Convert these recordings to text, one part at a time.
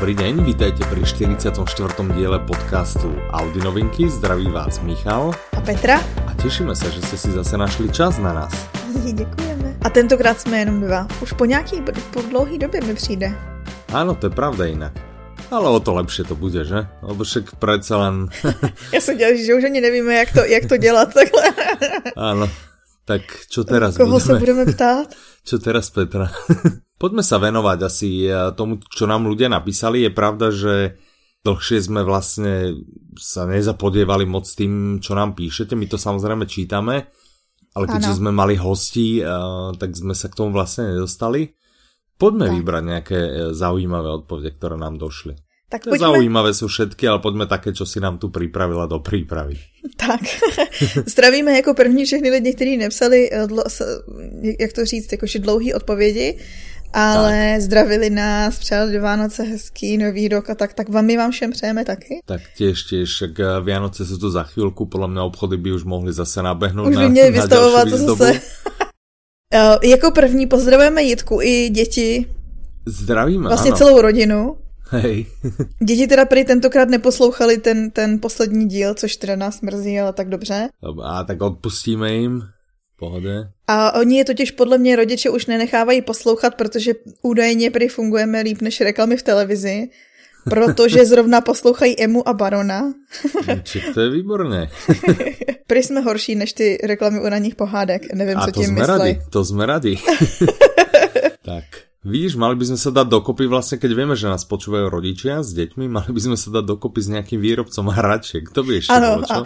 Dobrý deň, vítajte pri 44. diele podcastu Audi novinky. Zdraví vás Michal a Petra. A těšíme se, že jste si zase našli čas na nás. Děkujeme. A tentokrát jsme jenom dva. Už po nějaký, po dlouhý době mi přijde. Áno, to je pravda inak. Ale o to lepšie to bude, že? Lebo však predsa len... Já jsem dělal, že už ani nevíme, jak to, jak to dělat takhle. Áno, tak čo teraz Koho budeme? se budeme ptát? čo teraz Petra? Poďme sa venovať asi eh, tomu, čo nám ľudia napísali. Je pravda, že dlhšie sme vlastne sa nezapodievali moc tým, čo nám píšete. My to samozrejme čítame, ale keďže ano. sme mali hostí, eh, tak sme sa k tomu vlastne nedostali. Poďme tak. vybrať nejaké eh, zaujímavé odpovede, ktoré nám došli. Tak poďme... Zaujímavé sú všetky, ale poďme také, čo si nám tu připravila do přípravy. Tak, zdravíme jako první všechny lidi, kteří nepsali, jak to říct, jakože dlouhý odpovědi ale tak. zdravili nás, přáli do Vánoce hezký nový rok a tak, tak vám my vám všem přejeme taky. Tak těž, těž, však eh, Vianoce jsou tu za chvíľku, podle mě obchody by už mohli zase nabehnout už by na, měli vystavovat to zase. jako první pozdravujeme Jitku i děti. Zdravíme, Vlastně ano. celou rodinu. Hej. Děti teda prý tentokrát neposlouchali ten, ten poslední díl, což teda nás mrzí, ale tak dobře. A tak odpustíme jim. Pohode. A oni je totiž podle mě rodiče už nenechávají poslouchat, protože údajně prý fungujeme líp než reklamy v televizi, protože zrovna poslouchají Emu a Barona. Či to je výborné. prý jsme horší než ty reklamy u ranních pohádek. Nevím, a co tím myslí. Radi, to jsme radi. tak. Vidíš, mali by sme sa dať dokopy vlastne, keď vieme, že nás počúvajú rodičia s deťmi, mali by sme sa dať dokopy s nejakým výrobcom hračiek. To by ešte ano, bolo, čo?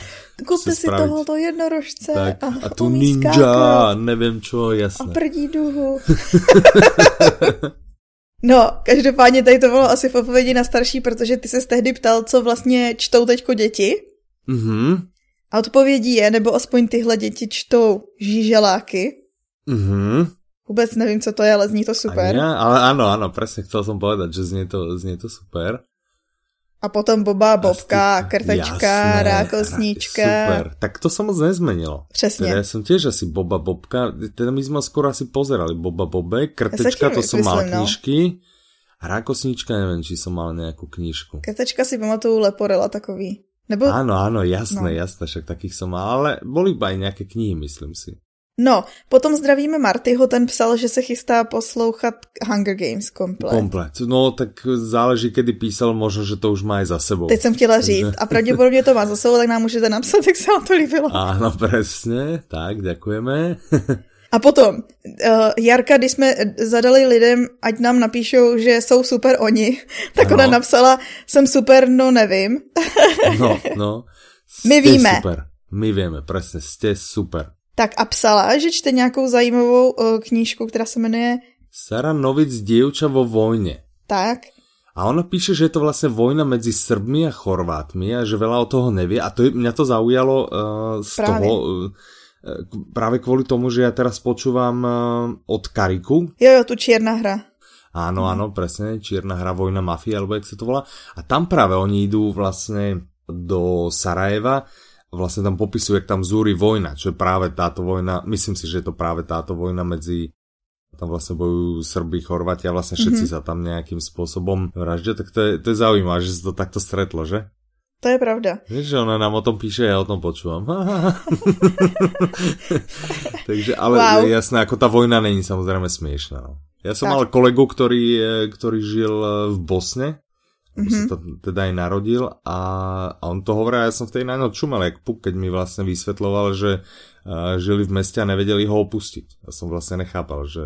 Kúpte si spraviť. tohoto jednorožce tak, a, a tu ninja, skákať. neviem čo, jasné. A prdí duhu. no, každopádně tady to bylo asi v odpovědi na starší, protože ty se tehdy ptal, co vlastně čtou teďko děti. Mhm. A odpovědí je, nebo aspoň tyhle děti čtou žíželáky. Mhm. Vůbec nevím, co to je, ale zní to super. Ja, ale áno, áno, presne chcel som povedať, že znie to, znie to super. A potom Boba, Bobka, Krtečka, Jasné, Rákosníčka. Super, tak to sa moc nezmenilo. Přesně. Teda ja som tiež asi Boba, Bobka, teda my sme skoro asi pozerali Boba, Bobe, Krtečka, to som mal no. knižky. A Rákosníčka, neviem, či som mal nejakú knižku. Krtečka si pamatuju Leporela takový. Nebo... Áno, áno, jasné, no. jasné, však takých som mal, ale boli iba aj nejaké knihy, myslím si. No, potom zdravíme Martyho, ten psal, že se chystá poslouchat Hunger Games komplet. Komplet. No, tak záleží, kedy písal, možno, že to už má i za sebou. Teď jsem chtěla říct. A pravděpodobně to má za sebou, tak nám můžete napsat, jak se vám to líbilo. Áno, presne. Tak, děkujeme. A potom, uh, Jarka, když jsme zadali lidem, ať nám napíšou, že jsou super oni, tak ano. ona napsala, jsem super, no nevím. no, no. My víme. super. My víme, presne, ste super. Tak a psala, že čte nějakou zajímavou uh, knížku, která se jmenuje Sara Novic Dievča vo vojne. Tak. A ona píše, že je to vlastne vojna medzi Srbmi a Chorvátmi a že veľa o toho nevie. A to je, mňa to zaujalo uh, z práve. toho, uh, práve kvôli tomu, že ja teraz počúvam uh, od Kariku. Jo, jo, tu Čierna hra. Áno, áno, presne, Čierna hra, vojna mafie, alebo jak sa to volá. A tam práve oni idú vlastne do Sarajeva vlastne tam popisuje, jak tam zúri vojna, čo je práve táto vojna, myslím si, že je to práve táto vojna medzi tam vlastne bojujú Srby, Chorvati a vlastne všetci mm-hmm. sa tam nejakým spôsobom vraždia, tak to je, to je zaujímavé, že sa to takto stretlo, že? To je pravda. Vieš, že ona nám o tom píše, ja o tom počúvam. Takže, ale wow. je jasné, ako tá vojna není samozrejme smiešná. No. Ja som tak. mal kolegu, ktorý, ktorý žil v Bosne mm-hmm. sa to teda aj narodil a, a on to hovoril, ja som v tej na čumel, jak puk, keď mi vlastne vysvetloval, že uh, žili v meste a nevedeli ho opustiť. Ja som vlastne nechápal, že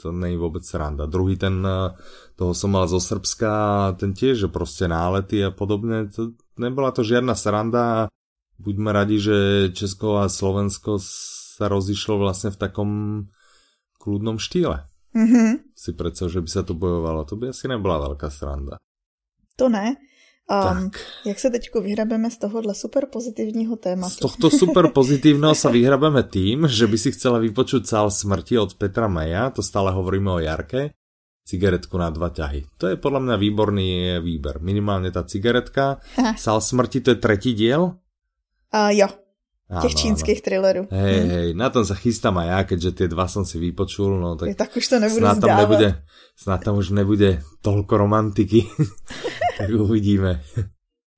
to není vôbec sranda. Druhý ten, uh, toho som mal zo Srbska, ten tiež, že proste nálety a podobne, to nebola to žiadna sranda buďme radi, že Česko a Slovensko sa rozišlo vlastne v takom kľudnom štýle. Mm-hmm. Si predstav, že by sa to bojovalo, to by asi nebola veľká sranda. To ne. Um, tak. Jak se teď vyhrabeme z tohohle super pozitivního tématu? Z tohto super pozitívneho sa vyhrabeme tým, že by si chcela vypočuť sál smrti od Petra Maja, to stále hovoríme o Jarke, cigaretku na dva ťahy. To je podľa mňa výborný výber. Minimálne tá cigaretka. Aha. Sál smrti to je tretí diel? Uh, jo. Áno, těch čínskych thrillerů. Hej, hmm. hej, na tom sa chystám aj ja, keďže tie dva som si vypočul, no tak, je, tak už to nebudu snad tam nebude, snad tam už nebude toľko romantiky, tak uvidíme.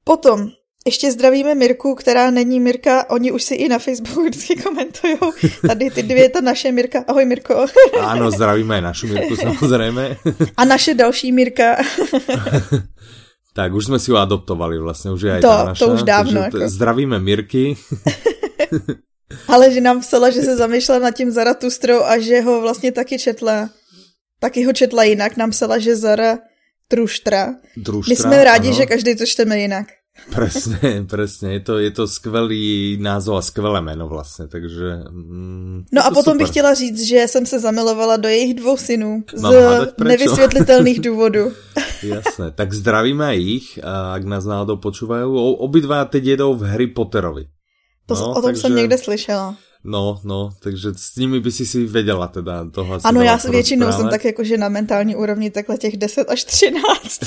Potom, ještě zdravíme Mirku, která není Mirka, oni už si i na Facebooku vždycky komentují. Tady ty dvě, ta naše Mirka. Ahoj Mirko. Áno, zdravíme aj našu Mirku samozrejme. A naše další Mirka. Tak už jsme si ho adoptovali vlastně, už je aj to, tá naša. To už dávno. Jako. Zdravíme Mirky. Ale že nám psala, že se zamýšlela nad tím Zaratustrou a že ho vlastně taky četla. Taky ho četla jinak. Nám psala, že Zara Truštra. Društra, My jsme rádi, ano. že každý to čteme jinak. Presne, presne. Je to, je to skvelý názov a skvelé meno vlastně, takže... Mm, no a potom super. bych chtěla říct, že jsem se zamilovala do jejich dvou synů z nevysvětlitelných důvodů. Jasné, tak zdravíme ich, ak nás náhodou počúvajú. Obidva teď jedou v Harry Potterovi. To, no, o tom takže... jsem někde slyšela. No, no, takže s nimi by si si věděla teda toho Ano, já většinou jsem tak jakože na mentální úrovni takhle těch 10 až 13.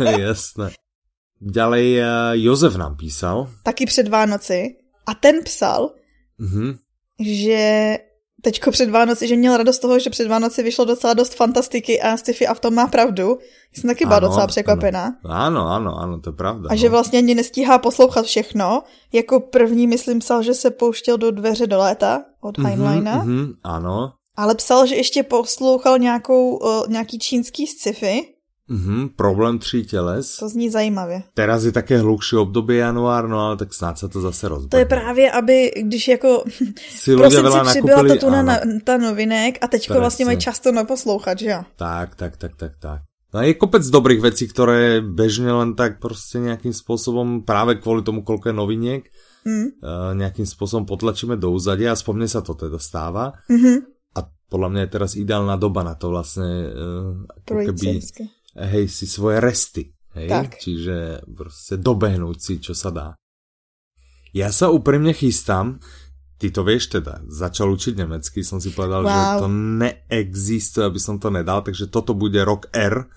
Jasné. Ďalej eh, Jozef nám písal. Taky před Vánoci. A ten psal, mm-hmm. že teďko před Vánoci, že měl radost toho, že před Vánoci vyšlo docela dost fantastiky a sci-fi a v tom má pravdu. Jsem taky byla ano, docela překvapená. Ano, ano, ano, to je pravda. A no. že vlastně ani nestíhá poslouchat všechno. Jako první, myslím, psal, že se pouštěl do dveře do léta od mm-hmm, Heinleina. Mm-hmm, ano. Ale psal, že ještě poslouchal nějakou, uh, nějaký čínský sci-fi. Mm-hmm, problém tří těles. To zní zajímavě. Teraz je také hlukší období január, no ale tak snad se to zase rozběhne. To je právě, aby, když jako si prosinci přibyla ta tuna na, ta novinek a teďko vlastně mají často naposlouchat, že jo? Tak, tak, tak, tak, tak. No je kopec dobrých vecí, ktoré bežne len tak prostě nejakým spôsobom, práve kvôli tomu, koľko je noviniek, mm. uh, nejakým spôsobom potlačíme do úzadia, aspoň mne sa to teda stáva. Mm-hmm. A podľa mňa je teraz ideálna doba na to vlastne, uh, keby hej, si svoje resty. Hej? Tak. Čiže proste dobehnúť si, čo sa dá. Ja sa úprimne chystám, ty to vieš teda, začal učiť nemecky, som si povedal, wow. že to neexistuje, aby som to nedal, takže toto bude rok R.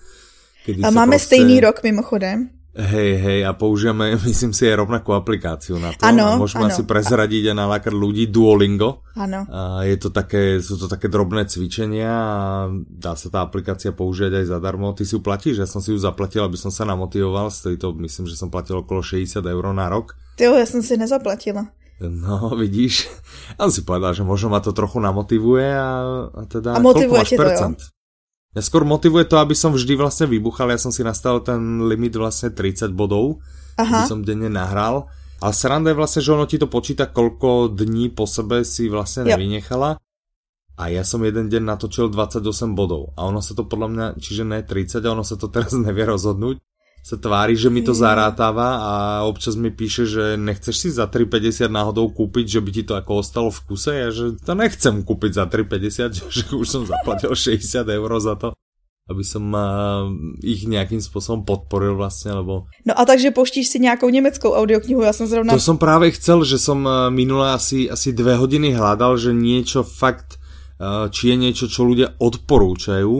Kedy a máme proste... stejný rok mimochodem. Hej, hej, a použijeme, myslím si, aj rovnakú aplikáciu na to. Ano, Môžeme ano. asi prezradiť a nalákať ľudí Duolingo. Áno. A je to také, sú to také drobné cvičenia a dá sa tá aplikácia použiť aj zadarmo. Ty si ju platíš? Ja som si ju zaplatil, aby som sa namotivoval. Stojí to, myslím, že som platil okolo 60 eur na rok. Ty ja som si nezaplatila. No, vidíš. On si povedal, že možno ma to trochu namotivuje a, a teda... A motivuje to, percent? Jo? Mňa skôr motivuje to, aby som vždy vlastne vybuchal. Ja som si nastavil ten limit vlastne 30 bodov, Aha. aby som denne nahral. A sranda je vlastne, že ono ti to počíta, koľko dní po sebe si vlastne nevynechala. A ja som jeden deň natočil 28 bodov. A ono sa to podľa mňa, čiže ne 30, a ono sa to teraz nevie rozhodnúť sa tvári, že mi to zarátava a občas mi píše, že nechceš si za 3,50 náhodou kúpiť, že by ti to ako ostalo v kuse. Ja že to nechcem kúpiť za 3,50, že už som zaplatil 60 eur za to aby som uh, ich nejakým spôsobom podporil vlastne, lebo... No a takže poštíš si nejakou nemeckou audioknihu, ja som zrovna... To som práve chcel, že som uh, minule asi, asi dve hodiny hľadal, že niečo fakt, či je niečo, čo ľudia odporúčajú,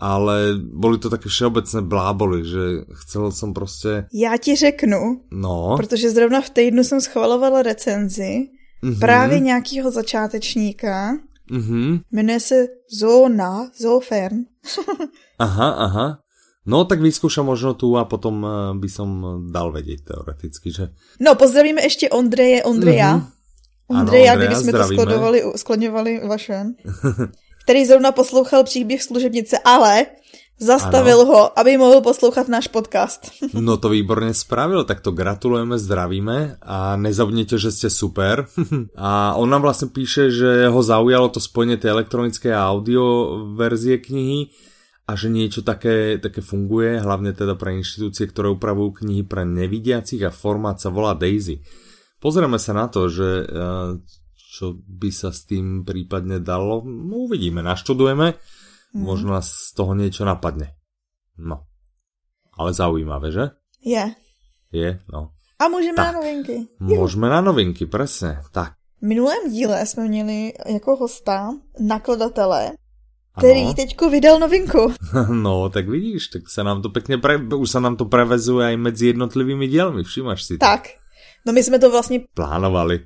ale boli to také všeobecné bláboli, že chcel som prostě... Já ti řeknu, no. protože zrovna v týdnu jsem schvalovala recenzi mm-hmm. právě nějakého začátečníka. Mm-hmm. Jmenuje se Zóna, Zoofern. aha, aha. No, tak vyskúšam možno tu a potom eh, by som dal vedieť teoreticky, že... No, pozdravíme ještě Ondreje, Ondreja. Mm-hmm. Ondreja, ano, Ondreja, kdyby jsme zdravíme. to skloňovali, skloňovali vaše. který zrovna poslouchal příběh služebnice, ale zastavil ano. ho, aby mohl poslouchat náš podcast. no to výborně spravil, tak to gratulujeme, zdravíme a nezabudněte, že jste super. a on nám vlastně píše, že ho zaujalo to spojenie té elektronické a audio verzie knihy a že niečo také, také funguje, hlavne teda pre inštitúcie, ktoré upravujú knihy pre nevidiacich a formát sa volá Daisy. Pozrieme sa na to, že eh, čo by sa s tým prípadne dalo. No, uvidíme, naštudujeme. Mm. Možno nás z toho niečo napadne. No. Ale zaujímavé, že? Je. Je, no. A můžeme tak, na novinky. Můžeme na novinky, presne. Tak. V minulém díle jsme měli jako hosta nakladatele, který ano. teďko vydal novinku. No, tak vidíš, tak se nám to pekne pre... už se nám to prevezuje aj medzi jednotlivými dielmi, všimáš si to. Tak, No my jsme to vlastně... Plánovali.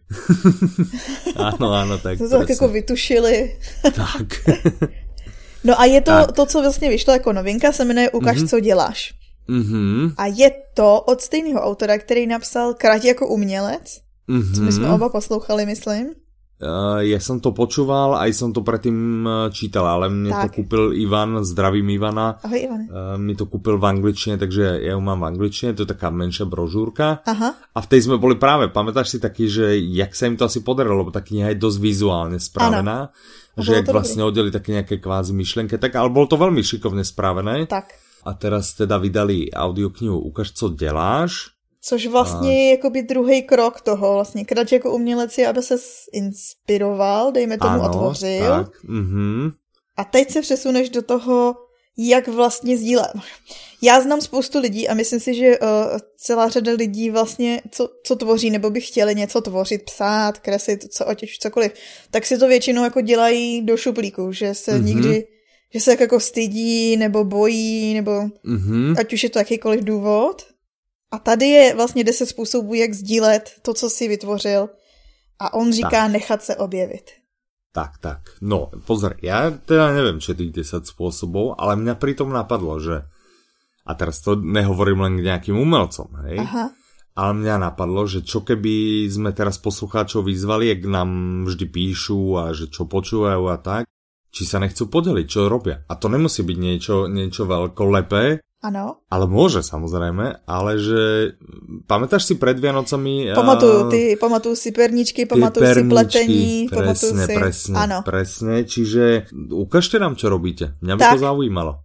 ano, ano, tak. Jsme to tak jako vytušili. tak. no a je to, tak. to, co vlastně vyšlo jako novinka, se jmenuje Ukaž, mm-hmm. co děláš. Mm-hmm. A je to od stejného autora, který napsal Krať jako umělec, mm-hmm. co my jsme oba poslouchali, myslím. Uh, ja som to počúval, aj som to predtým eh, čítal, ale mne tak. to kúpil Ivan, zdravím Ivana. Ahoj Ivan. Uh, mi to kúpil v angličtine, takže ja ju mám v angličtine, to je taká menšia brožúrka. Aha. A v tej sme boli práve, pamätáš si taký, že jak sa im to asi podarilo, lebo tá kniha je dosť vizuálne spravená. Ano. Že jak vlastne oddeli také nejaké kvázi myšlenky, tak ale bolo to veľmi šikovne spravené. Tak. A teraz teda vydali audioknihu Ukaž, co děláš Což vlastně a... je jakoby druhý krok toho. Vlastně Krač jako umělec je, aby se inspiroval, dejme tomu, ano, otvořil. Tak. Mm-hmm. A teď se přesuneš do toho, jak vlastně sdílet. Já znám spoustu lidí a myslím si, že uh, celá řada lidí vlastně, co, co tvoří, nebo by chtěli něco tvořit, psát, kreslit, co, už cokoliv, tak si to většinou jako dělají do šuplíku, že se mm-hmm. nikdy, že se jako stydí, nebo bojí, nebo mm-hmm. ať už je to jakýkoliv důvod. A tady je vlastně deset způsobů, jak sdílet to, co si vytvořil. A on říká tak. nechat se objevit. Tak, tak. No, pozor, ja teda neviem, čo je tých 10 spôsobov, ale mňa pritom napadlo, že a teraz to nehovorím len k nejakým umelcom, hej? Aha. Ale mňa napadlo, že čo keby sme teraz poslucháčov vyzvali, jak nám vždy píšu a že čo počúvajú a tak, či sa nechcú podeliť, čo robia. A to nemusí byť niečo, niečo veľkolepé, Ano. Ale môže samozrejme, ale že pamätáš si pred Vianocami... Pamatuju, ty, pamatuju si perničky, pamatuju si pletení, presne, si... Presne, ano. presne, čiže ukážte nám, čo robíte. Mňa by tak. to zaujímalo.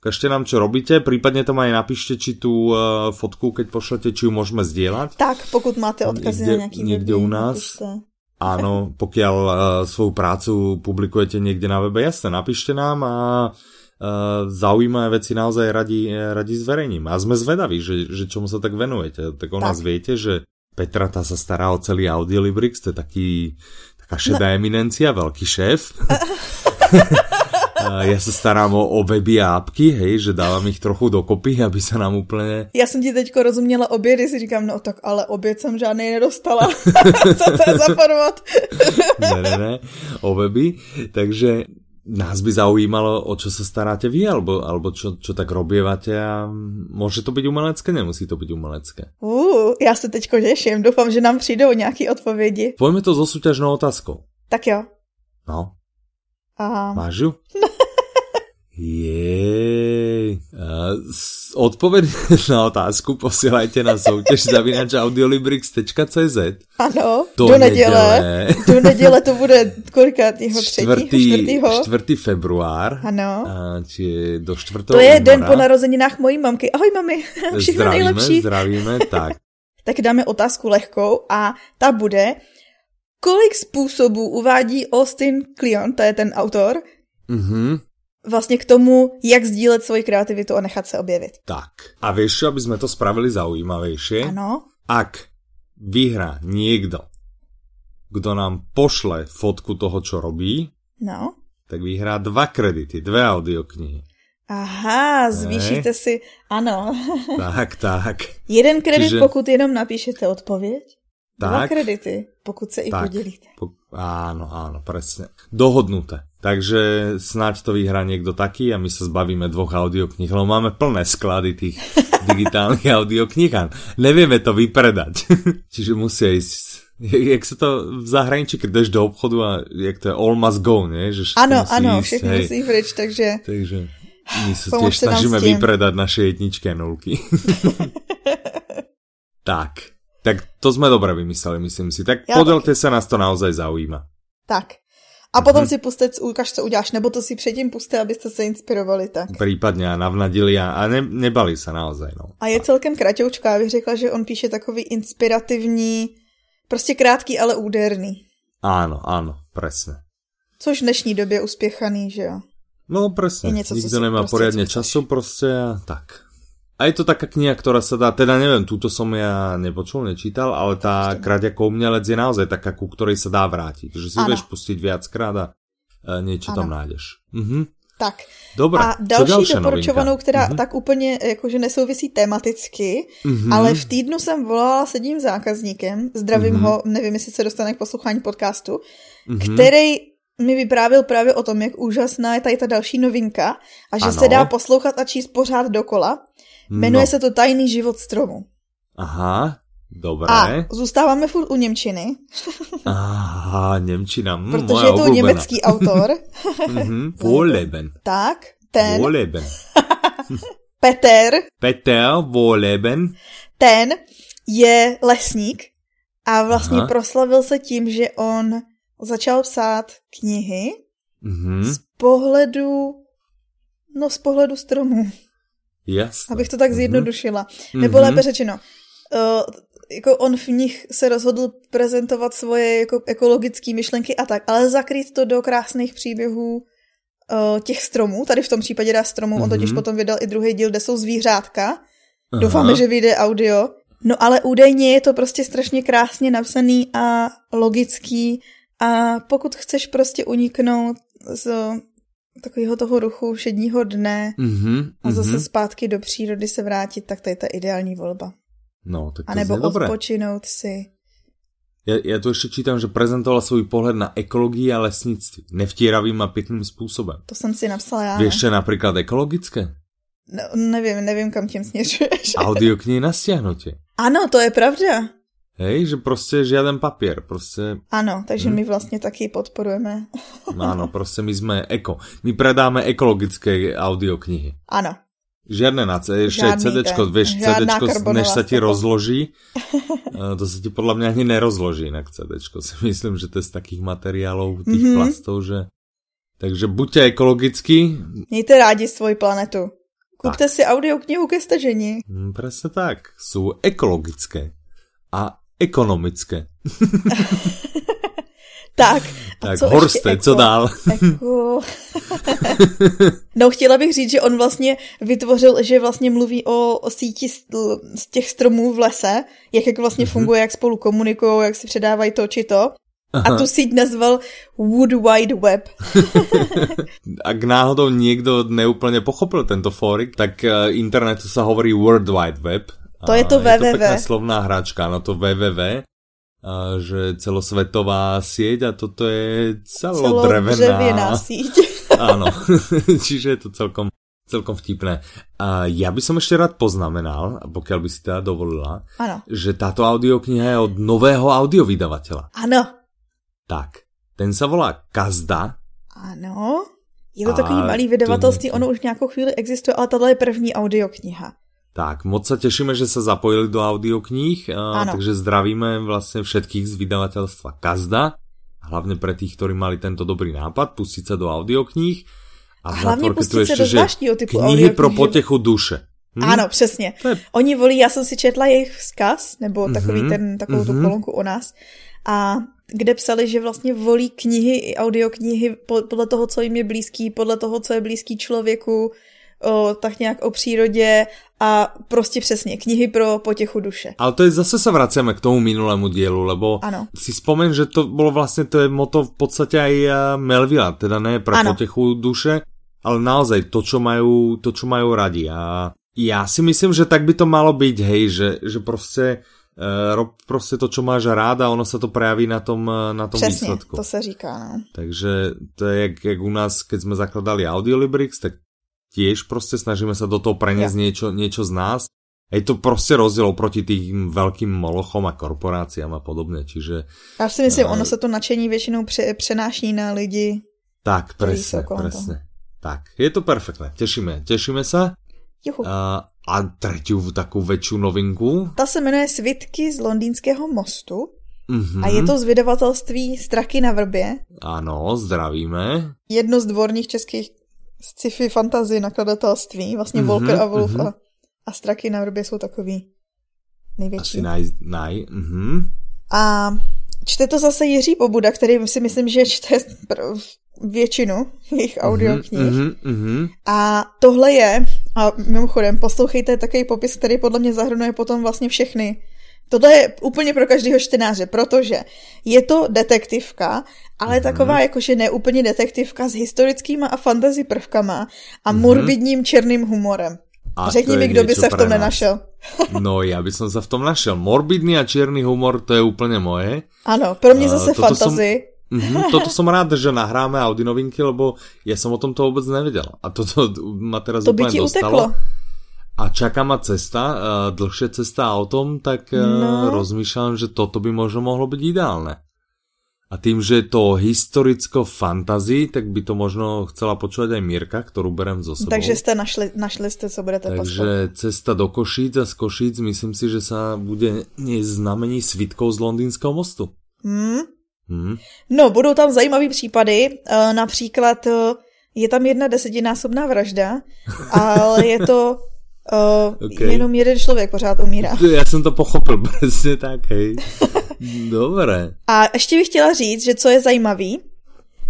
Ukážte nám, čo robíte, prípadne tam aj napíšte, či tú uh, fotku, keď pošlete, či ju môžeme zdieľať. Tak, pokud máte odkazy niekde, na nejaký Niekde u nás. Napíšte. Áno, pokiaľ uh, svoju prácu publikujete niekde na webe, jasne, napíšte nám a uh, zaujímavé veci naozaj radi, radi zverejním. A sme zvedaví, že, že čomu sa tak venujete. Tak o tak. nás viete, že Petra tá sa stará o celý Audiolibrix, to je taký, taká šedá no. eminencia, veľký šéf. ja sa starám o, o weby a apky, hej, že dávam ich trochu dokopy, aby sa nám úplně... Já jsem ti teďko rozuměla obědy, si říkám, no tak ale oběd jsem žádný nedostala. Co to je za format? ne, ne, ne, o weby. Takže nás by zaujímalo, o čo sa staráte vy, alebo, alebo čo, čo tak robievate a môže to byť umelecké, nemusí to byť umelecké. Uh, já se teďko těším, doufám, že nám přijdou nějaké odpovědi. Pojďme to so súťažnou otázkou. Tak jo. No. Aha. Máš ju? Jej. Odpoveď na otázku posielajte na soutěž zavinač audiolibrix.cz Ano, do, do neděle. Do neděle to bude kolikátýho? Čtvrtý, čtvrtý február. Ano. či do čtvrtého To je února. den po narozeninách mojí mamky. Ahoj mami, všechno zdravíme, nejlepší. Zdravíme, tak. tak dáme otázku lehkou a ta bude, kolik způsobů uvádí Austin Kleon, to je ten autor, Mhm vlastně k tomu, jak sdílet svoji kreativitu a nechat se objevit. Tak. A vieš aby sme to spravili zaujímavejšie? Ano. Ak vyhrá niekto, kto nám pošle fotku toho, čo robí, no. tak vyhrá dva kredity, dve audioknihy. Aha, zvýšíte si, ano. tak, tak. Jeden kredit, Čiže... pokud jenom napíšete odpověď. Tak, Dva kredity, pokud se tak, i podělíte. Po, áno, áno, presne. Dohodnuté. Takže snáď to vyhrá niekto taký a my sa zbavíme dvoch audiokníh, lebo máme plné sklady tých digitálnych audiokníh a nevieme to vypredať. Čiže musia ísť jak sa to v zahraničí, keď jdeš do obchodu a jak to je all must go, nie? Že ano, ano, ísť, hej. musí preč, takže... Takže my sa tiež snažíme vypredať naše jedničky a nulky. tak. Tak to sme dobre vymysleli, myslím si. Tak ja podelte taky. sa, nás to naozaj zaujíma. Tak. A potom mm-hmm. si puste, ukáž, co uděláš, nebo to si předtím puste, abyste se inspirovali tak. Prípadně a navnadili a, a ne, nebali se naozaj. No. A je celkem kratoučká, já bych řekla, že on píše takový inspirativní, prostě krátký, ale úderný. Áno, áno, presne. Což v dnešní době uspěchaný, že jo? No presne, nikto nemá prostě poriadne času prostě a tak. A je to taká kniha, ktorá sa dá, teda neviem, túto som ja nepočul, nečítal, ale tá Krať ako umelec je naozaj taká, ku ktorej sa dá vrátiť. Že si ano. vieš pustiť viackrát a e, niečo ano. tam nájdeš. Mhm. Tak. Dobrá, a další doporučovanou, novinka? která mm-hmm. tak úplně jakože nesouvisí tematicky, mm-hmm. ale v týdnu jsem volala s jedním zákazníkem, zdravím mm-hmm. ho, nevím, jestli se dostane k poslouchání podcastu, mm-hmm. který mi vyprávěl právě o tom, jak úžasná je tady ta další novinka a že ano. se dá poslouchat a číst pořád dokola. Jmenuje no. se to Tajný život stromu. Aha, dobré. A zůstáváme furt u Němčiny. Aha, Němčina. Mm, Protože je to oblúbená. německý autor. mm-hmm. Wohleben. Tak, ten. Wohleben. Peter. Peter Wohleben. Ten je lesník a vlastně Aha. proslavil se tím, že on začal psát knihy mm-hmm. z pohledu, no z pohledu stromu. Jasne. Abych to tak mhm. zjednodušila. Mm-hmm. Nebo lépe řečeno, uh, jako on v nich se rozhodl prezentovat svoje jako ekologické myšlenky a tak, ale zakrýt to do krásných příběhů uh, těch stromů. Tady v tom případě dá stromů, mm-hmm. on totiž mhm. potom vydal i druhý díl, kde jsou zvířátka. Aha. Doufáme, že vyjde audio. No ale údajně je to prostě strašně krásně napsaný a logický a pokud chceš prostě uniknout z takového toho ruchu všedního dne mm-hmm, a zase mm-hmm. zpátky do přírody se vrátit, tak to je ta ideální volba. No, tak to A nebo odpočinout si. Ja, ja tu ešte čítam, že prezentovala svůj pohled na ekologii a lesnictví. Nevtíravým a pěkným způsobem. To jsem si napsala já. Vieš, čo například ekologické? No, nevím, nevím, kam tím směřuješ. Audioknihy na stiahnutie. Ano, to je pravda. Hej, že prostě žiaden papier, prostě... Ano, takže hm. my vlastně taky podporujeme. Áno, prostě my jsme eko. My predáme ekologické audioknihy. Ano. Žiadne na C, ešte Žiadný CDčko, ten. vieš, CDčko, než sa ti rozloží, to sa ti podľa mňa ani nerozloží inak CDčko. Si myslím, že to je z takých materiálov, tých mm-hmm. plastov, že... Takže buďte ekologický. Mějte rádi svoji planetu. Kupte tak. si audioknihu ke stažení. Mm, presne tak. Sú ekologické. A ekonomické. tak, tak co Horste, co dál? Eko... no chtěla bych říct, že on vlastně vytvořil, že vlastně mluví o, o síti z, z těch stromů v lese, jak, jak vlastně mm-hmm. funguje, jak spolu komunikují, jak si předávají to či to. Aha. A tu síť nazval Wood Wide Web. Ak náhodou niekto neúplne pochopil tento fórik, tak eh, internetu sa hovorí World Wide Web to je to www. Je to pekná slovná hračka, no to www, a že celosvetová sieť a toto je celodrevená. síť. Áno, čiže je to celkom, celkom vtipné. A ja by som ešte rád poznamenal, pokiaľ by si teda dovolila, ano. že táto audiokniha je od nového audiovydavateľa. Áno. Tak, ten sa volá Kazda. Ano. Je to takový malý vydavatelství, ono už nějakou chvíli existuje, ale tohle je první audiokniha. Tak, moc sa tešíme, že sa zapojili do audiokníh, takže zdravíme vlastne všetkých z vydavateľstva Kazda, hlavne pre tých, ktorí mali tento dobrý nápad, pustiť sa do audiokníh. A, a hlavně pustit se do zvláštního typu knihy pro potechu duše. Hm? Ano, přesně. Je... Oni volí, já jsem si četla jejich vzkaz, nebo takový mm-hmm. ten, takovou mm-hmm. tu mhm. kolonku o nás, a kde psali, že vlastně volí knihy i audioknihy podle toho, co jim je blízký, podle toho, co je blízký člověku, o, tak nějak o přírodě a prostě přesně knihy pro potěchu duše. Ale to je zase se vracíme k tomu minulému dielu, lebo ano. si spomen, že to bylo vlastně to je moto v podstatě aj eh, Melvila, teda ne pro ano. potěchu duše, ale naozaj to, čo majú, to, čo majú radi. A já si myslím, že tak by to malo být, hej, že, že prostě uh, rob prostě to, čo máš rád a ono se to prejaví na tom, eh, na tom Přesně, výsledku. to se říká, no. Takže to je jak, jak u nás, keď jsme zakladali Audiolibrix, tak tiež proste snažíme sa do toho preniesť ja. niečo, niečo z nás. Je to prostě rozdíl proti tým veľkým molochom a korporáciám a podobně, čiže... Já si myslím, uh, ono se to nadšení většinou pře přenáší na lidi. Tak, presne, presne. Toho. Tak, je to perfektné, tešíme, tešíme sa. Juhu. Uh, a třetí takovou větší novinku? Ta se jmenuje Svitky z londýnského mostu. Mm-hmm. A je to z vydavatelství Straky na vrbě. Ano, zdravíme. Jedno z dvorních českých sci-fi fantasy nakladatelství, vlastně mm-hmm, Volker a Wolf mm-hmm. a, a Straky na vrbě jsou takový největší. Asi naj, naj, mm-hmm. A čte to zase Jiří Pobuda, který si myslím, že čte většinu jejich mhm, audioknih. Mm-hmm, mm-hmm. A tohle je, a mimochodem, poslouchejte takový popis, který podle mě zahrnuje potom vlastně všechny Tohle je úplně pro každého čtenáře, protože je to detektivka ale mm-hmm. taková jakože neúplně detektivka s historickýma a fantasy prvkama a mm-hmm. morbidním černým humorem. A Řekni mi, kdo by se v tom nenašel. no, já by som sa v tom našel. Morbidný a černý humor, to je úplně moje. Ano, pro mě zase uh, fantasy. Som... Mm-hmm, toto som rád, že nahráme Audi novinky, lebo ja som o tomto vôbec nevedel. A toto ma teraz to úplne by ti dostalo. Uteklo. A čaká ma cesta, uh, dlhšie cesta autom, tak uh, no. rozmýšľam, že toto by možno mohlo byť ideálne. A tým, že je to historicko fantasy, tak by to možno chcela počúvať aj Mirka, ktorú berem zo sebou. Takže ste našli, našli ste, co budete Takže poslať. cesta do Košíc a z Košíc myslím si, že sa bude neznamení svitkou z londýnského mostu. Hmm. Hmm. No, budou tam zajímavé případy, uh, například uh, je tam jedna desetinásobná vražda, ale je to Uh, okay. Jenom jeden člověk pořád umírá. Já jsem to pochopil, přesně tak, hej. Dobré. A ještě bych chtěla říct, že co je zajímavý,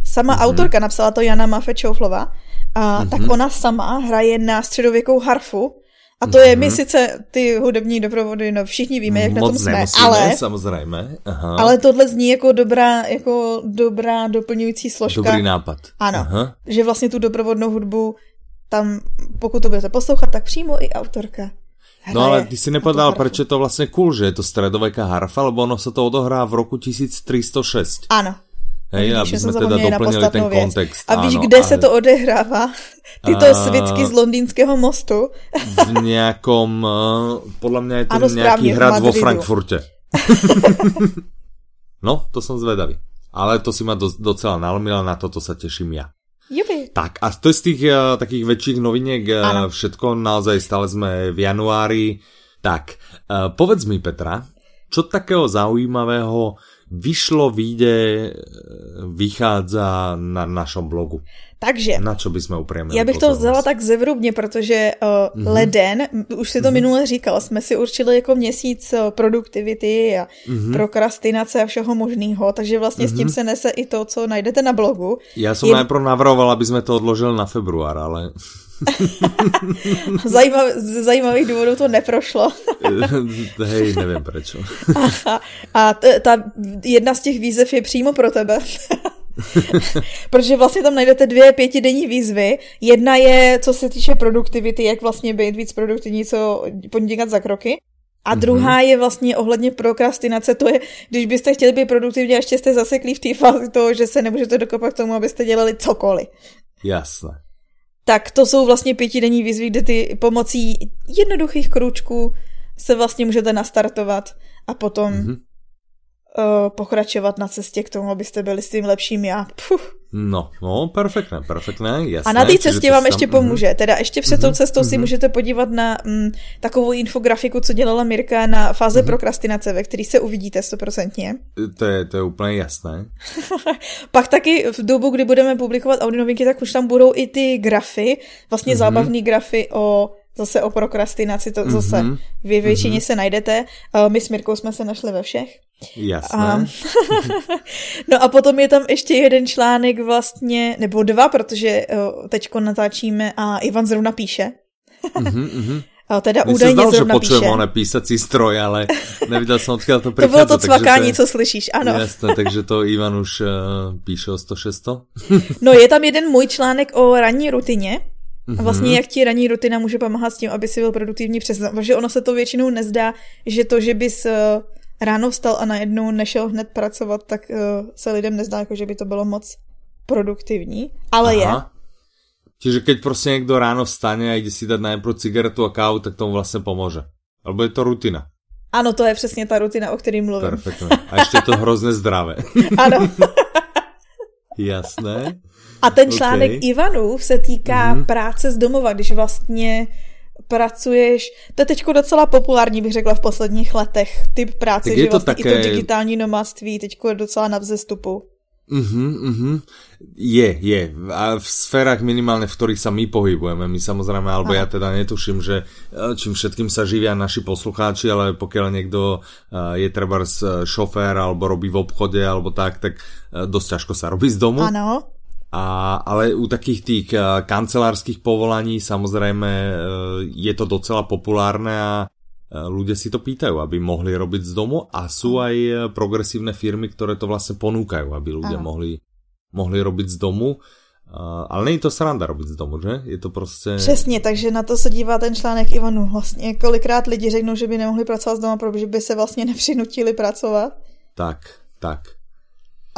sama mm-hmm. autorka, napsala to Jana Mafe Čouflova, a mm-hmm. tak ona sama hraje na středověkou harfu, a to mm-hmm. je, my mhm. sice ty hudební doprovody, no všichni víme, jak Moc na tom jsme, nemusíme, ale, samozřejmě. Aha. ale tohle zní jako dobrá, jako dobrá doplňující složka. Dobrý nápad. Ano, Aha. že vlastně tu doprovodnou hudbu tam, pokud to budete poslouchat, tak přímo i autorka. No ale ty si nepovedal, prečo je to vlastně cool, že je to stredoveká harfa, lebo ono se to odohrá v roku 1306. Ano. Hej, aby jsme teda doplnili ten věc. kontext. A víš, kde ale... se to odehrává? Tyto a... svitky z londýnského mostu? v nějakom, eh, podle mě je to ano, nějaký hrad vo Frankfurte. no, to jsem zvedavý. Ale to si ma do, docela nalmila, na toto sa teším ja. Jupi. Tak a to je z tých uh, takých väčších noviniek uh, všetko, naozaj stále sme v januári. Tak, uh, povedz mi Petra, čo takého zaujímavého vyšlo, vyjde, vychádza na našom blogu? Takže, na čo bychom upřímili Já bych to vzala tak zevrubně, protože uh, mm-hmm. leden, už si to mm-hmm. minule říkal, jsme si určili jako měsíc uh, produktivity a mm-hmm. prokrastinace a všeho možného, takže vlastně mm-hmm. s tím mhm. se nese i to, co najdete na blogu. Já jsem Je... najprv navrhoval, aby jsme to odložili na február, ale... Zajímav, z zajímavých důvodů to neprošlo. Hej, nevím proč. a, a t- ta jedna z těch výzev je přímo pro tebe. Protože vlastně tam najdete dvě pětidenní výzvy. Jedna je, co se týče produktivity, jak vlastně být víc produktivní, co podnikat za kroky. A mm-hmm. druhá je vlastně ohledně prokrastinace, to je, když byste chtěli být produktivní a ještě jste zaseklí v té fázi toho, že se nemůžete dokopat k tomu, abyste dělali cokoliv. Jasné. Tak to jsou vlastně pětidenní výzvy, kde ty pomocí jednoduchých krůčků se vlastně můžete nastartovat a potom mm-hmm pokračovat na cestě k tomu, abyste byli s tím lepším já. Puh. No, no, perfektné, perfektné, jasné. A na té cestě vám tam... ještě pomůže. Teda ještě před mm-hmm. tou cestou mm-hmm. si mhm. můžete podívat na mm, takovou infografiku, co dělala Mirka na fáze mm-hmm. prokrastinace, ve který se uvidíte stoprocentně. To je, to je úplně jasné. Pak taky v dobu, kdy budeme publikovat audio novinky, tak už tam budou i ty grafy, vlastně mm-hmm. zábavné grafy o zase o prokrastinaci, to mm-hmm. zase vy většině mm-hmm. se najdete. Uh, my s Mirkou jsme se našli ve všech. Jasné. A, no a potom je tam ještě jeden článek vlastně, nebo dva, protože uh, teďko natáčíme a Ivan zrovna píše. mm-hmm, mm-hmm. A teda Mně údajně zdal, zrovna že počujeme písací stroj, ale neviděl jsem, odkiaľ to přichází. To bylo to cvakání, to je... co slyšíš, ano. Jasné, takže to Ivan už uh, píše o 106. no je tam jeden můj článek o ranní rutině, a vlastně jak ti ranní rutina může pomáhat s tím, aby si byl produktivní přes protože ono se to většinou nezdá, že to, že bys uh, ráno vstal a najednou nešel hned pracovat, tak uh, se lidem nezdá, jako že by to bylo moc produktivní, ale Aha. je. Čiže keď prostě někdo ráno vstane a jde si dát najprv cigaretu a kávu, tak tomu vlastně pomůže. Alebo je to rutina. Ano, to je přesně ta rutina, o který mluvím. Perfektně. A ještě to hrozně zdravé. ano. Jasné. A ten článek okay. Ivanův se týká mm-hmm. práce z domova, když vlastně pracuješ, to je teď docela populární, bych řekla, v posledních letech, typ práce, že vlastně také... i to digitální nomadství teď je docela na vzestupu. Uh-huh, uh-huh. Je, je. A v sférach minimálne, v ktorých sa my pohybujeme, my samozrejme, alebo ja teda netuším, že e, čím všetkým sa živia naši poslucháči, ale pokiaľ niekto e, je treba e, šofér alebo robí v obchode alebo tak, tak dosť ťažko sa robí z domu. Áno. A, ale u takých tých kancelárskych povolaní samozrejme je to docela populárne a ľudia si to pýtajú, aby mohli robiť z domu a sú aj progresívne firmy, ktoré to vlastne ponúkajú, aby ľudia mohli, mohli robiť z domu. Uh, ale není to sranda robiť z domu, že? Je to prostě... Přesně, takže na to se dívá ten článek Ivanu. Vlastně kolikrát lidi řeknou, že by nemohli pracovat z doma, protože by se vlastně nepřinutili pracovat. Tak, tak.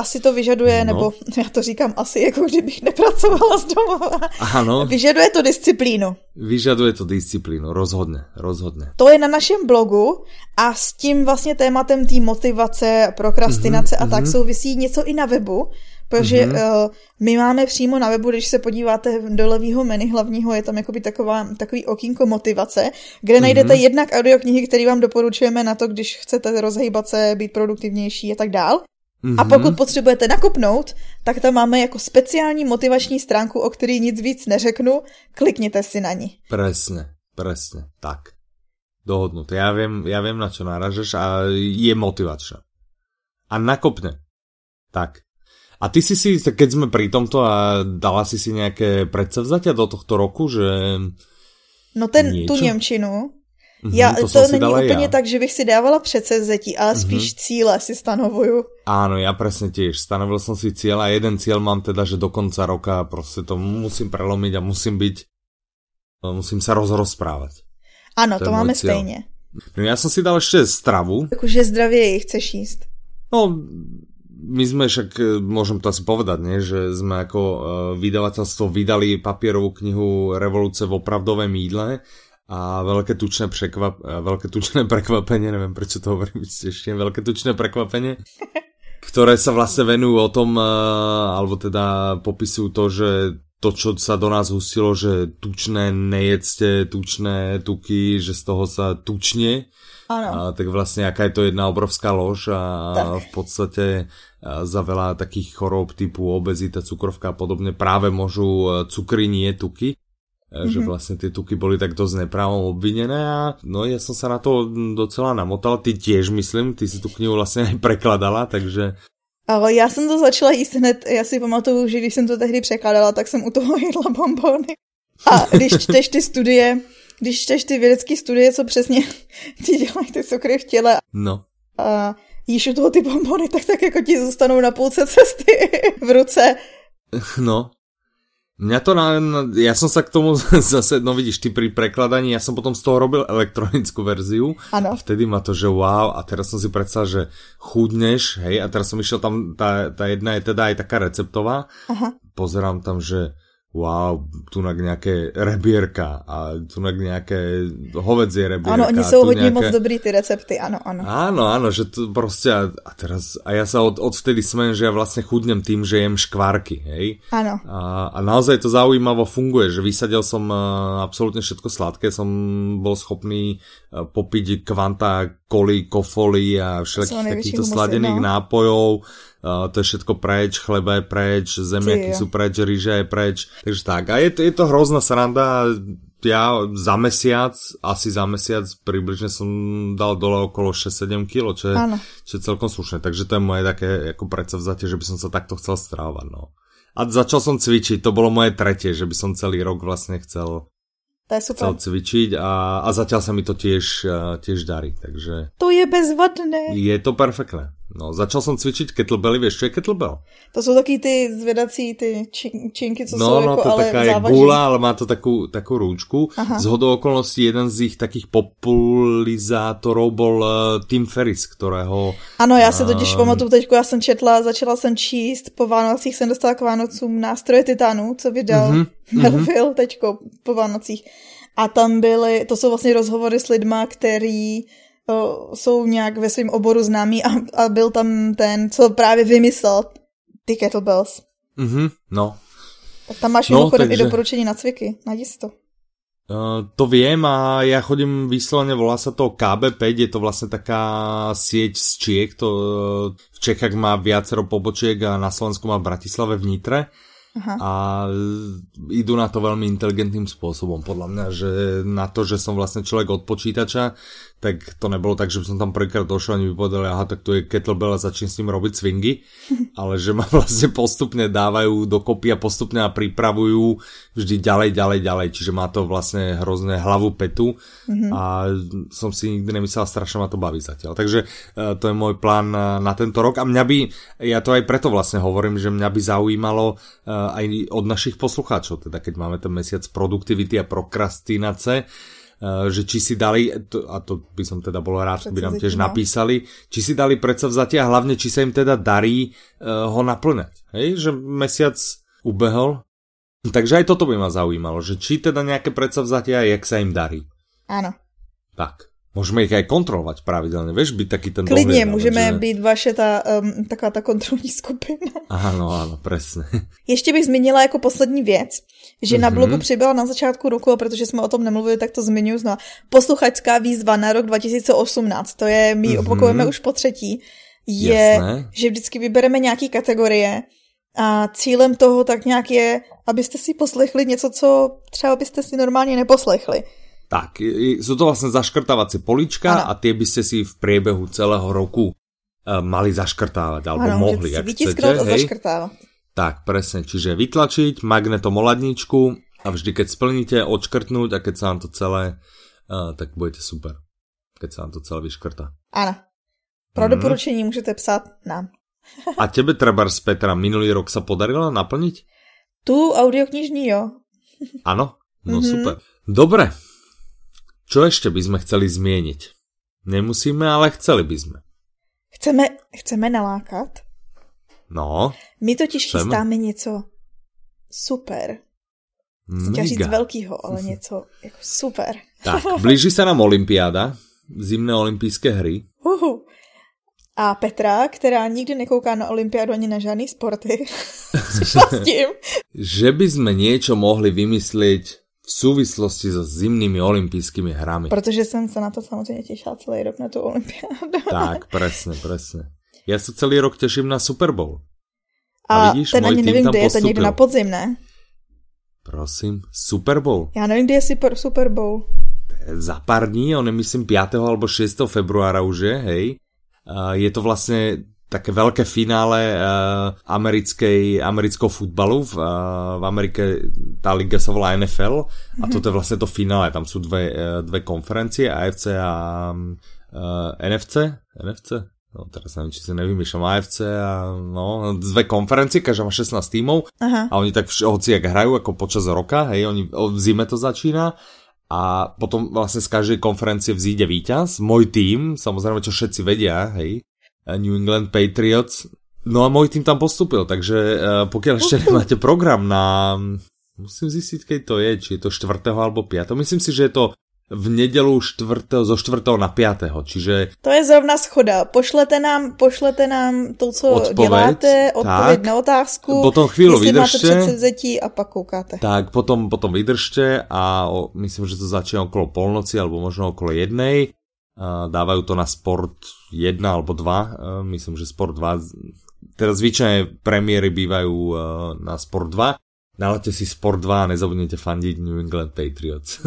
Asi to vyžaduje, no. nebo já to říkám asi, jako kdybych nepracovala z domova. Ano. Vyžaduje to disciplínu. Vyžaduje to disciplínu, rozhodně, rozhodně. To je na našem blogu a s tím vlastně tématem té motivace, prokrastinace mm-hmm, a tak mm-hmm. souvisí něco i na webu, Protože mm-hmm. uh, my máme přímo na webu, když se podíváte do levého menu hlavního, je tam jakoby taková, takový okýnko motivace, kde mm-hmm. najdete jednak audioknihy, které vám doporučujeme na to, když chcete rozhýbat se, být produktivnější a tak dál. Mm-hmm. A pokud potřebujete nakopnout, tak tam máme jako speciální motivační stránku, o který nic víc neřeknu, klikněte si na ní. Presne, presne, tak. Dohodnuté. Ja viem, ja viem, na čo náražeš a je motivačná. A nakopne. Tak. A ty si si, keď sme pri tomto a dala si si nejaké predsavzatia do tohto roku, že... No ten, niečo? tu Němčinu, mm-hmm, ja, to, to není úplně ja. tak, že bych si dávala předsevzetí, ale mm-hmm. spíš cíle si stanovuju. Áno, ja presne tiež. Stanovil som si cieľ a jeden cieľ mám teda, že do konca roka proste to musím prelomiť a musím byť, musím sa rozrozprávať. Áno, to, to máme cieľ. stejne. No ja som si dal ešte stravu. Takže zdravie chceš jíst. No, my sme však, e, môžem to asi povedať, nie? že sme ako uh, vydavateľstvo vydali papierovú knihu Revolúce v opravdovém jídle a veľké tučné, překvap, veľké tučné prekvapenie, neviem prečo to hovorím ešte, veľké tučné prekvapenie, ktoré sa vlastne venujú o tom, uh, alebo teda popisujú to, že to, čo sa do nás hustilo, že tučné nejedzte, tučné tuky, že z toho sa tučne, a, tak vlastne aká je to jedna obrovská lož a tak. v podstate za veľa takých chorób typu obezita, cukrovka a podobne práve môžu e, cukry, nie tuky. Mm-hmm. Že mhm. vlastne tie tuky boli tak dosť neprávom obvinené a no ja som sa na to docela namotal. Ty tiež myslím, ty si tu knihu vlastne aj prekladala, takže... Ale já jsem to začala jíst hned, já si pamatuju, že když jsem to tehdy překladala, tak jsem u toho jedla bombony. A když čteš ty studie, když čteš ty vědecké studie, co přesně ti dělají ty cukry v těle. No. A jíš u toho ty bombony, tak tak jako ti zůstanou na půlce cesty v ruce. No. Mňa to na, ja som sa k tomu zase, no vidíš, ty pri prekladaní, ja som potom z toho robil elektronickú verziu. Ano. A vtedy ma to, že wow, a teraz som si predstavil, že chudneš, hej, a teraz som išiel tam, tá, tá jedna je teda aj taká receptová. Aha. Pozerám tam, že wow, tu na nějaké rebierka a tu na nějaké hovedzie rebierka. Ano, oni jsou hodně nejaké... moc dobrý ty recepty, ano, ano. Áno, áno, že to prostě a, a teraz, a ja sa od, odvtedy smejem, že ja vlastne chudnem tým, že jem škvárky, hej. Áno. A, a naozaj to zaujímavo funguje, že vysadil som uh, absolútne všetko sladké, som bol schopný uh, popiť kvanta koli, kofoly a všetkých takýchto sladených no. nápojov Uh, to je všetko preč, chleba je preč, zemiaky sú preč, rýža je preč. Takže tak. A je to, je to hrozná sranda. Ja za mesiac, asi za mesiac približne som dal dole okolo 6-7 kg, čo je, čo je celkom slušné. Takže to je moje také ako predsavzatie, že by som sa takto chcel strávať. No. A začal som cvičiť, to bolo moje tretie, že by som celý rok vlastne chcel to je super. chcel cvičiť a, a zatiaľ sa mi to tiež, tiež darí, takže... To je bezvadné. Je to perfektné. No, začal som cvičiť kettlebelly, vieš, čo je kettlebell? To jsou taky ty zvedací, ty čin, činky, co no, jsou no, jako, to ale taká je gula, ale má to takú, takú rúčku. Aha. Z hodou okolností jeden z ich takých popularizátorov bol uh, Tim Ferris, ktorého... Ano, já se totiž um... pamatuju teďko, já jsem četla, začala jsem číst, po Vánocích jsem dostala k Vánocům nástroje Titánu, co vydal mm-hmm, Melville mm-hmm. teďko po Vánocích. A tam byly, to jsou vlastně rozhovory s lidma, který jsou nějak ve svém oboru známí a, a byl tam ten, co právě vymyslel ty kettlebells. Mhm, no. Tak tam máš no, takže... i doporučení na cviky, najdi si to. Uh, to viem a ja chodím vyslovene, volá sa to KB5, je to vlastne taká sieť z Čiek, to uh, v Čechách má viacero pobočiek a na Slovensku má v Bratislave v Nitre. Aha. a idú na to veľmi inteligentným spôsobom, podľa mňa, že na to, že som vlastne človek od počítača, tak to nebolo tak, že by som tam prvýkrát došiel a by povedali, aha, tak to je kettlebell a začnem s ním robiť swingy, ale že ma vlastne postupne dávajú dokopy a postupne ma pripravujú vždy ďalej, ďalej, ďalej, čiže má to vlastne hrozné hlavu petu mm-hmm. a som si nikdy nemyslel, strašne ma to baví zatiaľ. Takže uh, to je môj plán na, na tento rok a mňa by, ja to aj preto vlastne hovorím, že mňa by zaujímalo uh, aj od našich poslucháčov, teda keď máme ten mesiac produktivity a prokrastinace, že či si dali, a to by som teda bol rád, by nám tiež napísali, či si dali predsavzatia a hlavne, či sa im teda darí uh, ho naplňať. Hej, že mesiac ubehol. Takže aj toto by ma zaujímalo, že či teda nejaké predsavzatia jak sa im darí. Áno. Tak. Môžeme ich aj kontrolovať pravidelne, vieš, byť taký ten Klidne, dohľad, můžeme že... být vaše ta, um, taková ta kontrolní skupina. Áno, áno, presne. Ještě bych zmínila jako poslední věc, že mm-hmm. na blogu mhm. přibyla na začátku roku, a protože jsme o tom nemluvili, tak to zmiňuji znovu. Posluchačská výzva na rok 2018, to je, my mm-hmm. opakujeme už po třetí, je, Jasné. že vždycky vybereme nějaký kategorie a cílem toho tak nějak je, abyste si poslechli něco, co třeba byste si normálně neposlechli. Tak, sú to vlastne zaškrtávacie polička ano. a tie by ste si v priebehu celého roku uh, mali zaškrtávať, alebo ano, mohli, ak chcete. Hej? Tak, presne, čiže vytlačiť magnetom oladničku a vždy, keď splníte, odškrtnúť a keď sa vám to celé, uh, tak budete super. Keď sa vám to celé vyškrta. Áno. Pro mm. doporučení môžete psať nám. a tebe treba z Petra minulý rok sa podarilo naplniť? Tu audioknižní, jo. Áno? No mm-hmm. super. Dobre, čo ešte by sme chceli zmieniť? Nemusíme, ale chceli by sme. Chceme, chceme nalákat? No. My totiž chceme. chystáme něco super. Chtěl říct velkýho, ale něco jako super. Tak, blíži sa nám Olympiáda, zimné olympijské hry. Uhu. A Petra, která nikdy nekouká na olympiádu ani na žádný sporty, přišla s tím. že by sme niečo mohli vymyslieť v súvislosti so zimnými olympijskými hrami. Protože jsem se na to samozřejmě těšila celý rok na tu olympiádu. Tak, presne, presne. Ja sa celý rok teším na Super Bowl. A, a vidíš, ten ani nevím, kde je, to někde na podzim, ne? Prosím, Super Bowl. Já nevím, kde je Super, Super Bowl. Za pár dní, on je myslím 5. alebo 6. februára už je, hej. Je to vlastne také veľké finále uh, americkej, amerického futbalu. V, uh, v Amerike tá liga sa volá NFL a mm-hmm. toto je vlastne to finále. Tam sú dve, uh, dve konferencie, AFC a uh, NFC. NFC? No teraz neviem, či si nevymýšľam AFC a no, dve konferencie, každá má 16 tímov Aha. a oni tak hoci jak hrajú ako počas roka, hej, oni v zime to začína a potom vlastne z každej konferencie vzíde víťaz, môj tým, samozrejme, čo všetci vedia, hej, New England Patriots. No a môj tým tam postupil, takže uh, pokiaľ ešte nemáte program na... Musím zistiť, keď to je, či je to 4. alebo 5. Myslím si, že je to v nedelu 4. zo 4. na 5. Čiže... To je zrovna schoda. Pošlete nám, pošlete nám to, co odpověď, děláte, odpověď tak, na otázku. Potom chvíľu vydržte. máte a pak koukáte. Tak, potom, potom vydržte a o, myslím, že to začína okolo polnoci alebo možno okolo jednej dávajú to na Sport 1 alebo 2, myslím, že Sport 2, teraz zvyčajne premiéry bývajú na Sport 2, Nalaďte si Sport 2 a nezabudnite fandiť New England Patriots.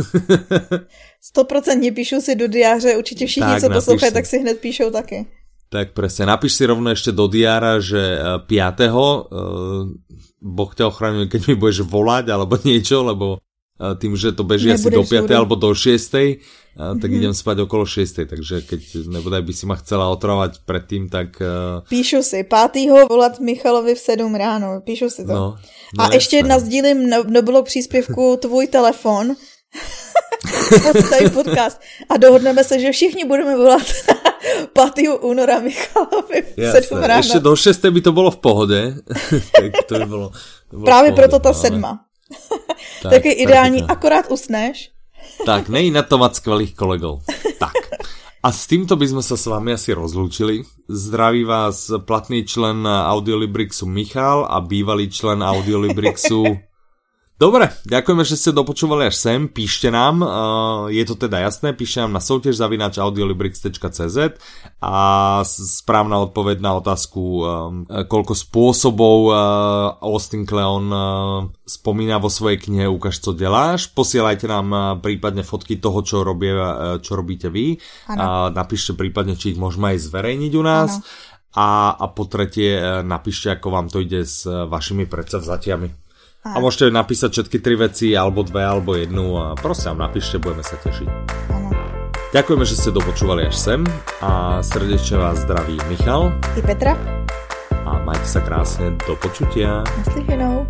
100% píšu si do diáře, určite všichni, tak, co poslouchajú, tak si hned píšou taky. Tak presne, napíš si rovno ešte do diára, že 5. Uh, Boh ťa ochraňuje, keď mi budeš volať alebo niečo, lebo tým, že to beží asi do 5. alebo do 6. tak mm-hmm. idem spať okolo 6. Takže keď nebodaj by si ma chcela otravať predtým, tak... Píšu si, 5. volat Michalovi v 7 ráno, píšu si to. No, no a ještě jedna no. sdílím Nobilo příspěvku tvůj telefon, tady podcast a dohodneme se, že všichni budeme volat 5. února Michalovi v 7 ráno. Ešte do 6. by to bolo v pohode. tak to by bolo, to bolo Právě proto ta sedma. Tak, Taky ideální, tak, akorát usneš. Tak, nej na to mať skvelých kolegov. Tak. A s týmto by sme sa s vami asi rozlúčili. Zdraví vás platný člen Audiolibrixu Michal a bývalý člen Audiolibrixu Dobre, ďakujeme, že ste dopočúvali až sem, píšte nám, uh, je to teda jasné, píšte nám na soutěž zavinač audiolibrix.cz a správna odpoveď na otázku, um, koľko spôsobov uh, Austin Kleon spomína vo svojej knihe Ukaž, co deláš. Posielajte nám prípadne fotky toho, čo, robie, čo robíte vy. Uh, napíšte prípadne, či ich môžeme aj zverejniť u nás. A, a po tretie, napíšte, ako vám to ide s vašimi predsavzatiami. A môžete napísať všetky tri veci, alebo dve, alebo jednu a prosím, napíšte, budeme sa tešiť. Ano. Ďakujeme, že ste dopočúvali až sem a srdečne vás zdraví Michal. I Petra. A majte sa krásne, do počutia. Naslyšenou.